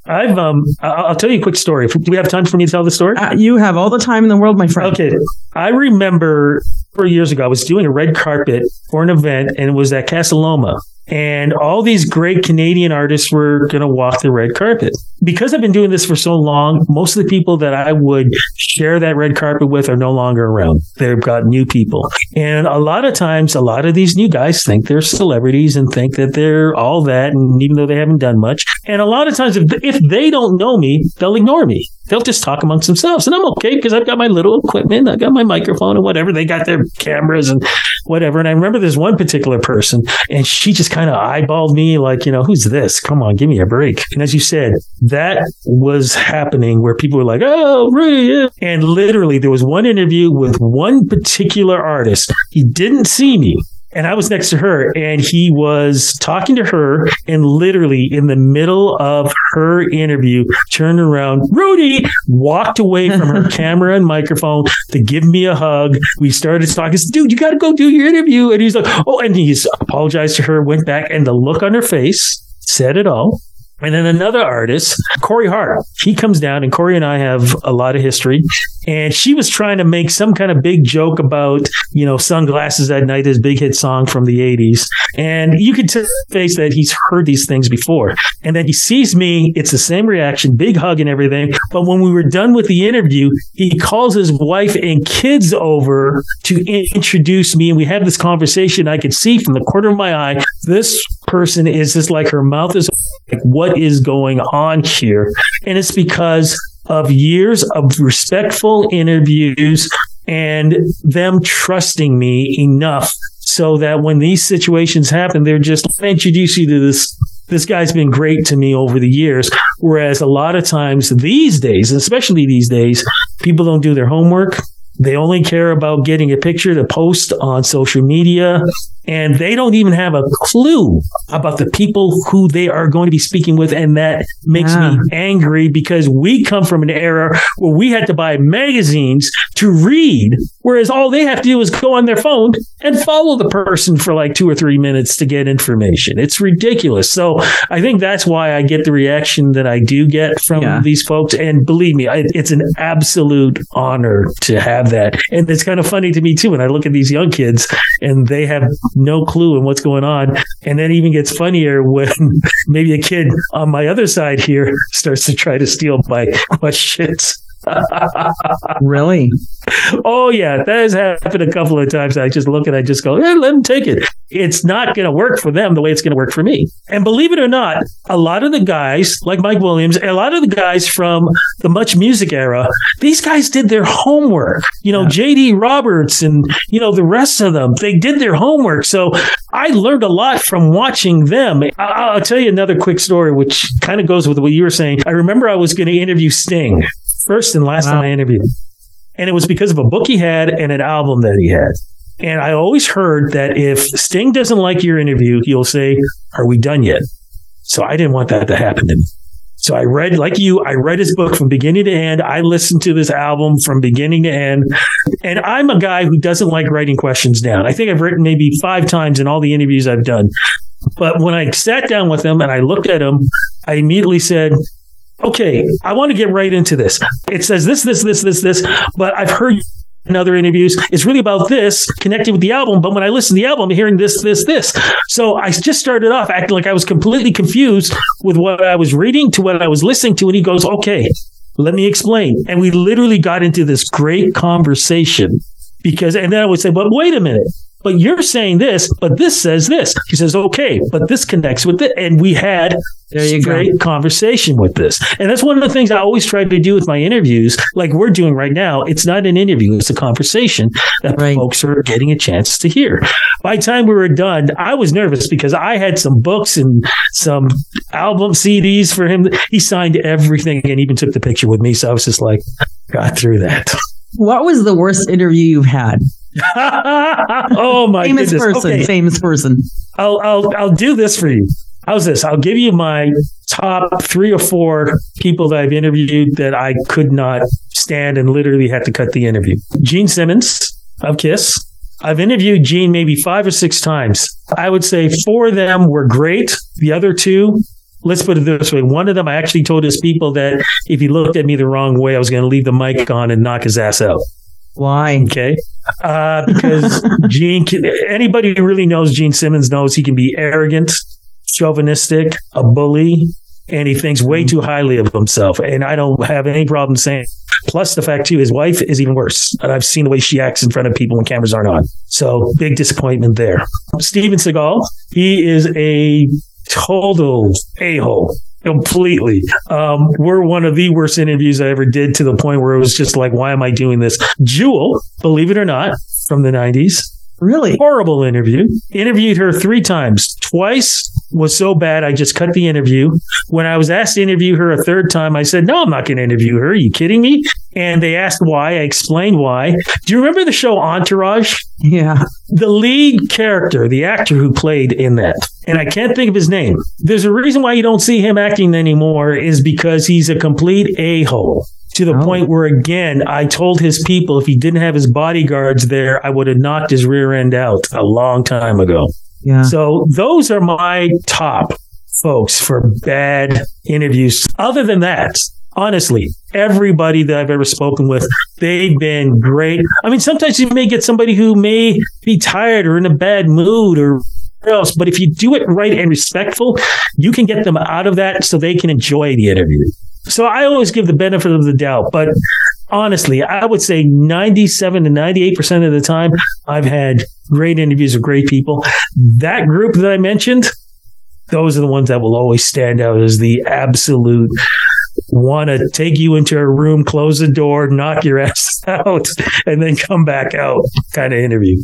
I've um I'll tell you a quick story. Do we have time for me to tell the story? Uh, you have all the time in the world, my friend. Okay. I remember four years ago, I was doing a red carpet for an event and it was at Casa Loma. And all these great Canadian artists were going to walk the red carpet. Because I've been doing this for so long, most of the people that I would share that red carpet with are no longer around. They've got new people. And a lot of times, a lot of these new guys think they're celebrities and think that they're all that. And even though they haven't done much. And a lot of times, if, if they don't know me, they'll ignore me. They'll just talk amongst themselves. And I'm okay because I've got my little equipment. I've got my microphone and whatever. They got their cameras and whatever. And I remember there's one particular person and she just kind of eyeballed me like, you know, who's this? Come on, give me a break. And as you said, that was happening where people were like, oh, really? And literally there was one interview with one particular artist. He didn't see me. And I was next to her and he was talking to her and literally in the middle of her interview turned around, Rudy walked away from her camera and microphone to give me a hug. We started talking. Said, Dude, you got to go do your interview. And he's like, Oh, and he's apologized to her, went back and the look on her face said it all. And then another artist, Corey Hart, he comes down, and Corey and I have a lot of history. And she was trying to make some kind of big joke about, you know, Sunglasses at Night, his big hit song from the 80s. And you could tell face that he's heard these things before. And then he sees me, it's the same reaction, big hug and everything. But when we were done with the interview, he calls his wife and kids over to introduce me. And we have this conversation. I could see from the corner of my eye, this person is just like her mouth is like, what is going on here? And it's because of years of respectful interviews and them trusting me enough so that when these situations happen, they're just "Let me introduce you to this. This guy's been great to me over the years. Whereas a lot of times these days, especially these days, people don't do their homework. They only care about getting a picture to post on social media. And they don't even have a clue about the people who they are going to be speaking with. And that makes Yeah. me ah. angry because we come from an era where we had to buy magazines to read, whereas all they have to do is go on their phone and follow the person for like two or three minutes to get information. It's ridiculous. So I think that's why I get the reaction that I do get from Yeah. these folks. And believe me, I, it's an absolute honor to have that. And it's kind of funny to me too when I look at these young kids and they have no clue in what's going on. And then even gets funnier when maybe a kid on my other side here starts to try to steal my questions. Really? Oh yeah, that has happened a couple of times. I just look and I just go, eh, let them take it. It's not going to work for them the way it's going to work for me. And believe it or not, a lot of the guys like Mike Williams, a lot of the guys from the Much Music era, these guys did their homework. You know, J.D. Roberts and you know the rest of them, they did their homework. So I learned a lot from watching them. I- I'll tell you another quick story, which kind of goes with what you were saying. I remember I was going to interview Sting first and last time I interviewed him. And it was because of a book he had and an album that he had. And I always heard that if Sting doesn't like your interview, he'll say, Are we done yet? So I didn't want that to happen to me. So I read, like you, I read his book from beginning to end. I listened to this album from beginning to end. And I'm a guy who doesn't like writing questions down. I think I've written maybe five times in all the interviews I've done. But when I sat down with him and I looked at him, I immediately said, okay, I want to get right into this. It says this, this, this, this, this, but I've heard in other interviews, it's really about this connected with the album. But when I listen to the album, I'm hearing this, this, this. So I just started off acting like I was completely confused with what I was reading to what I was listening to. And he goes, okay, let me explain. And we literally got into this great conversation because, and then I would say, but wait a minute. But you're saying this, but this says this. He says, okay, but this connects with it. And we had There you go. great conversation with this. And that's one of the things I always try to do with my interviews, like we're doing right now. It's not an interview, it's a conversation that Right. folks are getting a chance to hear. By the time we were done, I was nervous because I had some books and some album CDs for him. He signed everything and even took the picture with me. So I was just like, got through that. What was the worst interview you've had? oh my famous goodness. person. Okay. Famous person. I'll I'll I'll do this for you. How's this? I'll give you my top three or four people that I've interviewed that I could not stand and literally had to cut the interview. Gene Simmons of Kiss. I've interviewed Gene maybe five or six times. I would say four of them were great. The other two, let's put it this way. One of them, I actually told his people that if he looked at me the wrong way, I was going to leave the mic on and knock his ass out. Why? Okay. Uh, because Gene, can, anybody who really knows Gene Simmons knows he can be arrogant, chauvinistic, a bully, and he thinks way too highly of himself. And I don't have any problem saying. Plus, the fact too, his wife is even worse. And I've seen the way she acts in front of people when cameras aren't on. So big disappointment there. Steven Seagal, he is a total a hole. Completely. Um, we're one of the worst interviews I ever did to the point where it was just like, why am I doing this? Jewel, believe it or not, from the 90s. Really? Horrible interview. Interviewed her three times. Twice was so bad, I just cut the interview. When I was asked to interview her a third time, I said, No, I'm not going to interview her. Are you kidding me? And they asked why. I explained why. Do you remember the show Entourage? Yeah. the lead character, the actor who played in that, and I can't think of his name. There's a reason why you don't see him acting anymore is because he's a complete a hole. To the Oh. point where, again, I told his people if he didn't have his bodyguards there, I would have knocked his rear end out a long time ago. Yeah. So those are my top folks for bad interviews. Other than that, honestly, everybody that I've ever spoken with, they've been great. I mean, sometimes you may get somebody who may be tired or in a bad mood or else, but if you do it right and respectful, you can get them out of that so they can enjoy the interview. So I always give the benefit of the doubt, but honestly, I would say 97 to 98% of the time, I've had great interviews with great people. That group that I mentioned, those are the ones that will always stand out as the absolute want to take you into a room, close the door, knock your ass out, and then come back out kind of interview.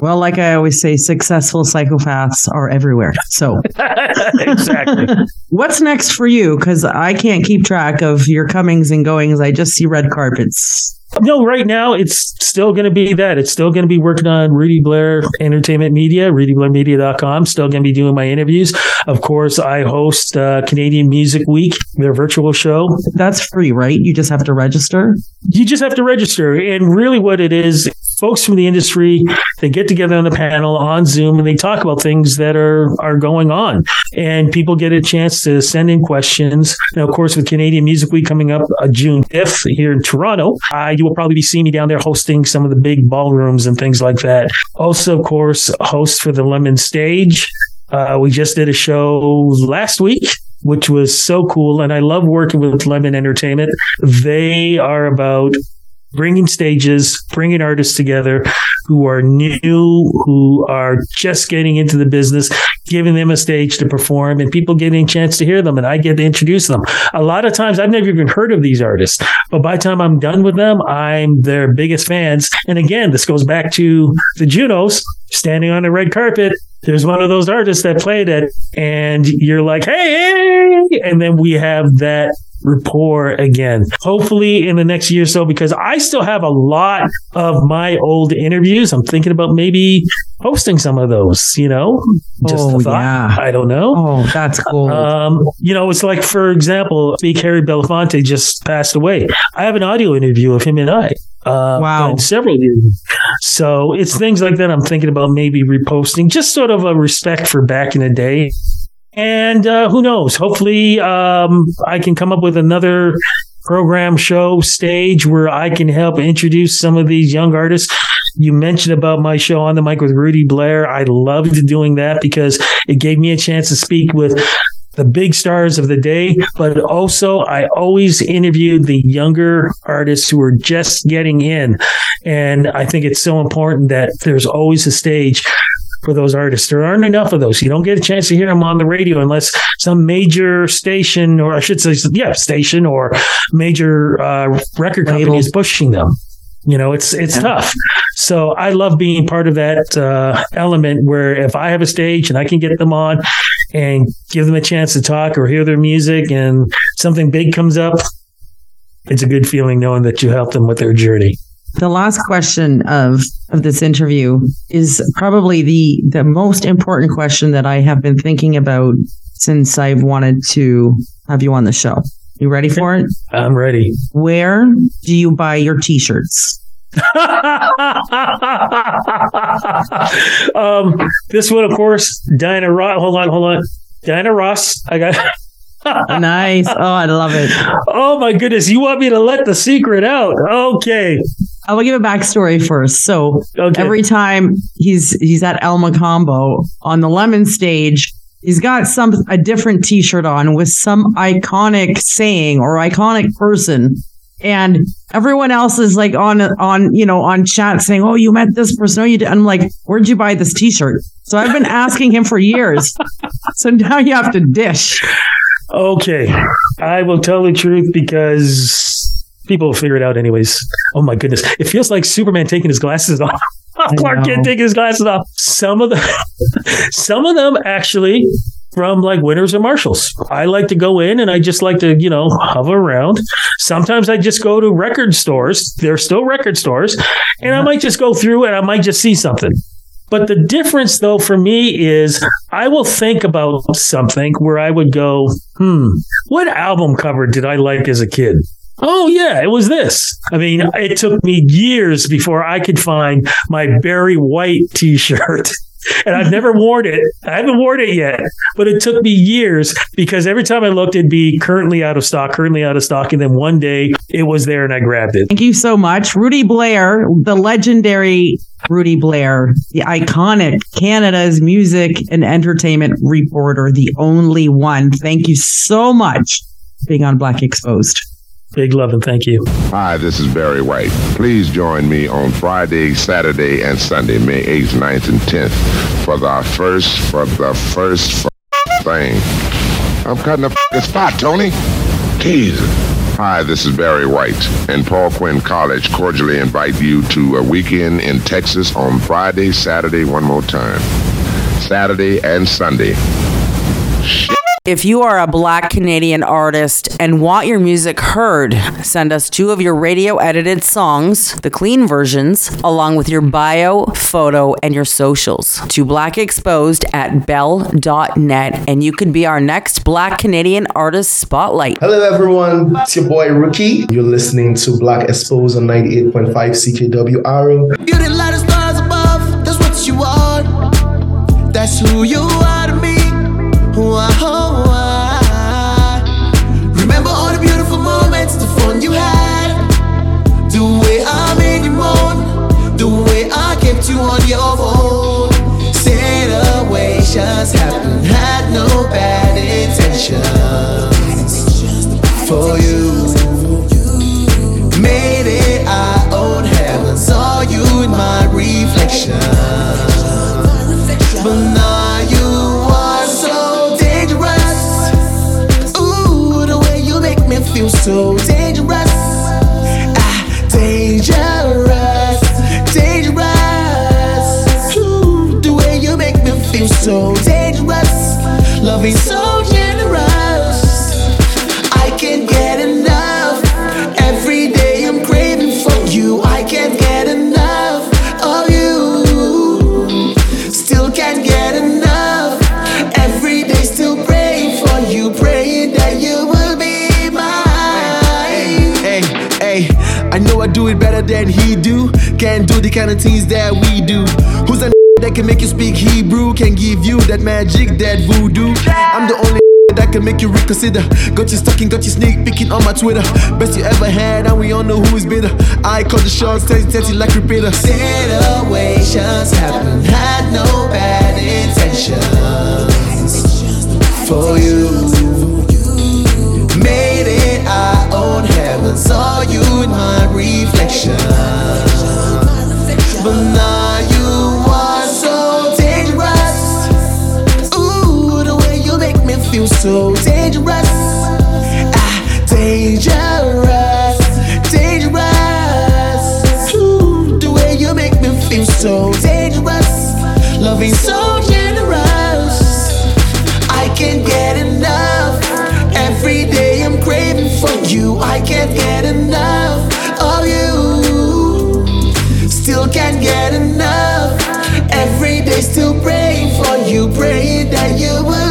Well, like I always say, successful psychopaths are everywhere. So, exactly. what's next for you? Because I can't keep track of your comings and goings. I just see red carpets. No, right now it's still going to be that. It's still going to be working on Rudy Blair Entertainment Media, rudyblairmedia.com. Still going to be doing my interviews. Of course, I host uh, Canadian Music Week, their virtual show. That's free, right? You just have to register? You just have to register. And really, what it is, folks from the industry, they get together on the panel on Zoom and they talk about things that are, are going on. And people get a chance to send in questions. Now, of course, with Canadian Music Week coming up uh, June 5th here in Toronto, I you will probably be seeing me down there hosting some of the big ballrooms and things like that. Also, of course, host for the Lemon Stage. Uh, we just did a show last week which was so cool. And I love working with Lemon Entertainment. They are about bringing stages, bringing artists together who are new, who are just getting into the business, giving them a stage to perform and people getting a chance to hear them and I get to introduce them. A lot of times I've never even heard of these artists, but by the time I'm done with them, I'm their biggest fans. And again, this goes back to the Junos standing on the red carpet. There's one of those artists that played it and you're like, Hey, hey! and then we have that rapport again. Hopefully in the next year or so, because I still have a lot of my old interviews. I'm thinking about maybe posting some of those, you know, just Oh, yeah. I don't know. Oh, that's cool. Um, you know, it's like, for example, Big Harry Belafonte just passed away. I have an audio interview of him and I. Uh, Wow. Several years. So it's things like that I'm thinking about maybe reposting, just sort of a respect for back in the day. And uh, who knows? Hopefully, um, I can come up with another program, show, stage where I can help introduce some of these young artists. You mentioned about my show on the mic with Rudy Blair. I loved doing that because it gave me a chance to speak with the big stars of the day, but also I always interviewed the younger artists who are just getting in. And I think it's so important that there's always a stage for those artists. There aren't enough of those. You don't get a chance to hear them on the radio unless some major station, or I should say, yeah, station or major uh, record company Label. is pushing them. You know, it's it's tough. So I love being part of that uh, element where if I have a stage and I can get them on and give them a chance to talk or hear their music and something big comes up, it's a good feeling knowing that you helped them with their journey. The last question of of this interview is probably the the most important question that I have been thinking about since I've wanted to have you on the show. You ready for it? I'm ready. Where do you buy your t-shirts? um, this one, of course, Diana Ross. Hold on, hold on. Diana Ross. I got. nice. Oh, I love it. Oh my goodness! You want me to let the secret out? Okay. I will give a backstory first. So Okay. every time he's he's at Elma Combo on the Lemon stage, he's got some a different T-shirt on with some iconic saying or iconic person, and everyone else is like on on you know on chat saying, "Oh, you met this person. Oh, you did." I'm like, "Where'd you buy this T-shirt?" So I've been asking him for years. so now you have to dish. Okay, I will tell the truth because people will figure it out anyways. Oh my goodness, it feels like Superman taking his glasses off. Clark. Kent taking his glasses off. Some of the, some of them actually from like Winners or Marshalls. I like to go in and I just like to, you know, hover around. Sometimes I just go to record stores. They're still record stores, and I might just go through and I might just see something. But the difference, though, for me is I will think about something where I would go, hmm, what album cover did I like as a kid? Oh, yeah, it was this. I mean, it took me years before I could find my Barry White t shirt. And I've never worn it. I haven't worn it yet, but it took me years because every time I looked, it'd be currently out of stock, currently out of stock. And then one day it was there and I grabbed it. Thank you so much. Rudy Blair, the legendary Rudy Blair, the iconic Canada's music and entertainment reporter, the only one. Thank you so much being on Black Exposed. Big love and thank you. Hi, this is Barry White. Please join me on Friday, Saturday, and Sunday, May 8th, 9th, and 10th for the first, for the first f- thing. I'm cutting a f- spot, Tony. Jesus. Hi, this is Barry White, and Paul Quinn College cordially invite you to a weekend in Texas on Friday, Saturday, one more time. Saturday and Sunday. If you are a black Canadian artist and want your music heard, send us two of your radio edited songs, the clean versions, along with your bio, photo, and your socials to blackexposed at bell.net, and you could be our next black Canadian artist spotlight. Hello, everyone. It's your boy Rookie. You're listening to Black Exposed on 98.5 CKWR. You didn't light the stars above, that's what you are. That's who you are to me. Wow. Remember your own. Situations happen, had no bad intentions for you. Made it our own heaven, saw you in my reflection. But now you are so dangerous. Ooh, the way you make me feel so dangerous. So dangerous. Loving so generous. I can't get enough. Every day I'm craving for you. I can't get enough of you. Still can't get enough. Every day still praying for you, praying that you will be mine. Hey, hey, I know I do it better than he do. Can't do the kind of things that we do. That can make you speak Hebrew? Can give you that magic, that voodoo. I'm the only that can make you reconsider. Got you stalking, got you sneak peeking on my Twitter. Best you ever had, and we all know who is bitter. I call the shots, testy, testy like repeater. Situations happen, had no bad intentions for you. Made it our own heaven, saw you in my reflection. But feel so dangerous. Ah, dangerous, dangerous. Ooh, the way you make me feel so dangerous. Loving so generous. I can't get enough. Every day I'm craving for you. I can't get enough of you. Still can't get enough. Every day still praying for you, praying that you will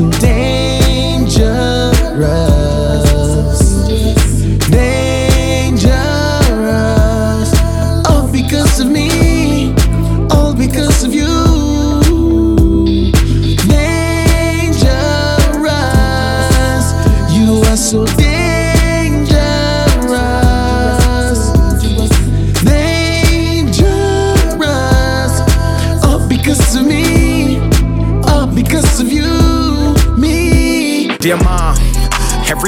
you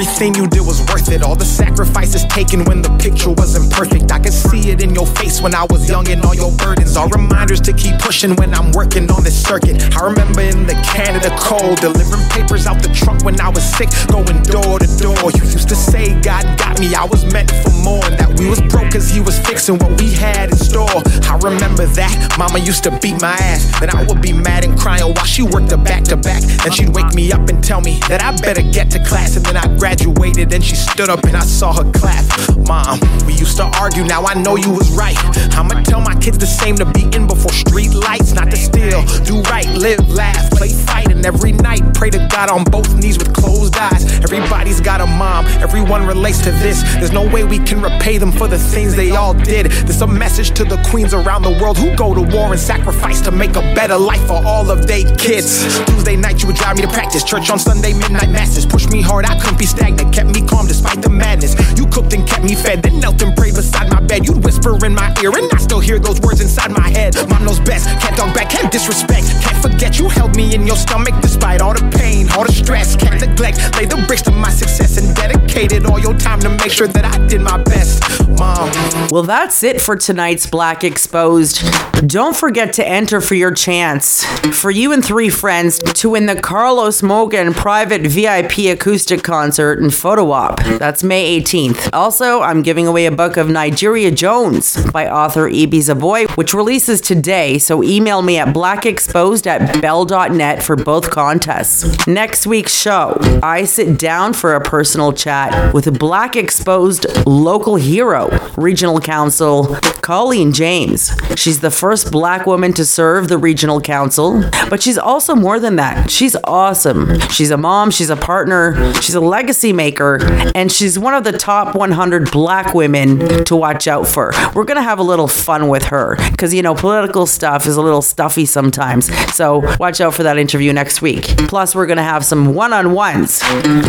everything you did was worth it. All the sacrifices taken when the picture wasn't perfect. I could see it in your face when I was young and all your burdens are reminders to keep pushing when I'm working on this circuit. I remember in the Canada cold, delivering papers out the trunk when I was sick, going door to door. You used to say God got me, I was meant for more. And that we was broke cause he was fixing what we had in store. I remember that. Mama used to beat my ass. Then I would be mad and crying while she worked the back to back. Then she'd wake me up and tell me that I better get to class. And then I graduated and she stood up and I saw her clap. Mom, we used to argue, now I know you was right. I'ma tell my kids the same to be in before street lights, not to steal. Do right, live, laugh, play fight, and every night pray to God on both knees with closed eyes. Everybody's got a mom, everyone relates to this. There's no way we can repay them for the things they all did. This a message to the queens around the world who go to war and sacrifice to make a better life for all of their kids. Tuesday night you would drive me to practice, church on Sunday midnight masses. Push me hard, I couldn't be stagnant, kept me calm despite the madness. You cooked and kept me fed, then knelt and prayed beside my bed. You'd whisper in my ear, and I still hear those words inside my head. Mom knows best, can't talk back, can't disrespect, can't forget you held me in your stomach despite all the pain, all the stress, can't neglect. Lay the bricks to my success and dedicated all your time to make sure that I did my best. mom. Well, that's it for tonight's Black Exposed. Don't forget to enter for your chance for you and three friends to win the Carlos Morgan private VIP acoustic concert and photo op. That's May 18th. Also, I'm giving away a book of Nigeria Jones by author Ibi Zoboi, which releases today, so email me at blackexposed at bell.net for both contests. Next week's show, I sit down for a personal chat with Black Exposed local hero, Regional Council Colleen James. She's the first black woman to serve the Regional Council, but she's also more than that. She's awesome. She's a mom, she's a partner, she's a legacy maker, and she's one of the top 100 black women to watch out for. We're going to have a little fun with her because, you know, political stuff is a little stuffy sometimes. So watch out for that interview next week. Plus, we're going to have some one on ones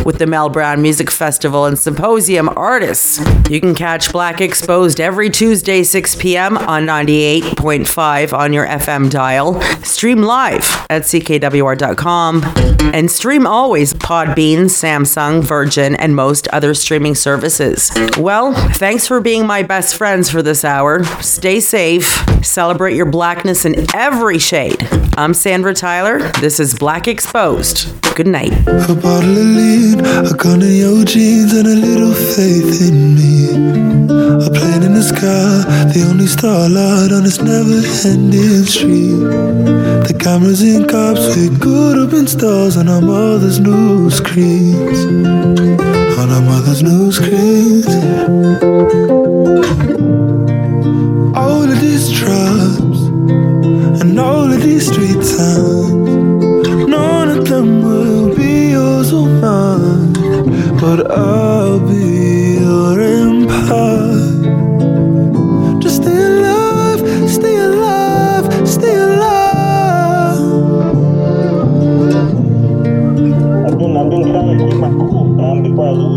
with the Mel Brown Music Festival and Symposium artists. You can catch Black Exposed every Tuesday, 6 p.m. on 98.5 on your FM dial. Stream live at ckwr.com and stream always Podbean, Samsung, Virgin, and most other streaming services. Well, thanks for being my best friends for this hour. Stay safe, celebrate your blackness in every shade. I'm Sandra Tyler. This is Black Exposed. Good night. A bottle of lean, a gun in your jeans, and a little faith in me. A plane in the sky, the only starlight on this never-ending street. The cameras in cops with good open stars on our mother's new screens on her mother's news screens. All of these traps and all of these street signs, none of them will be yours or mine, but I'll be your empire. Just stay alive, stay alive, stay alive. I've been, I've been trying to keep my cool.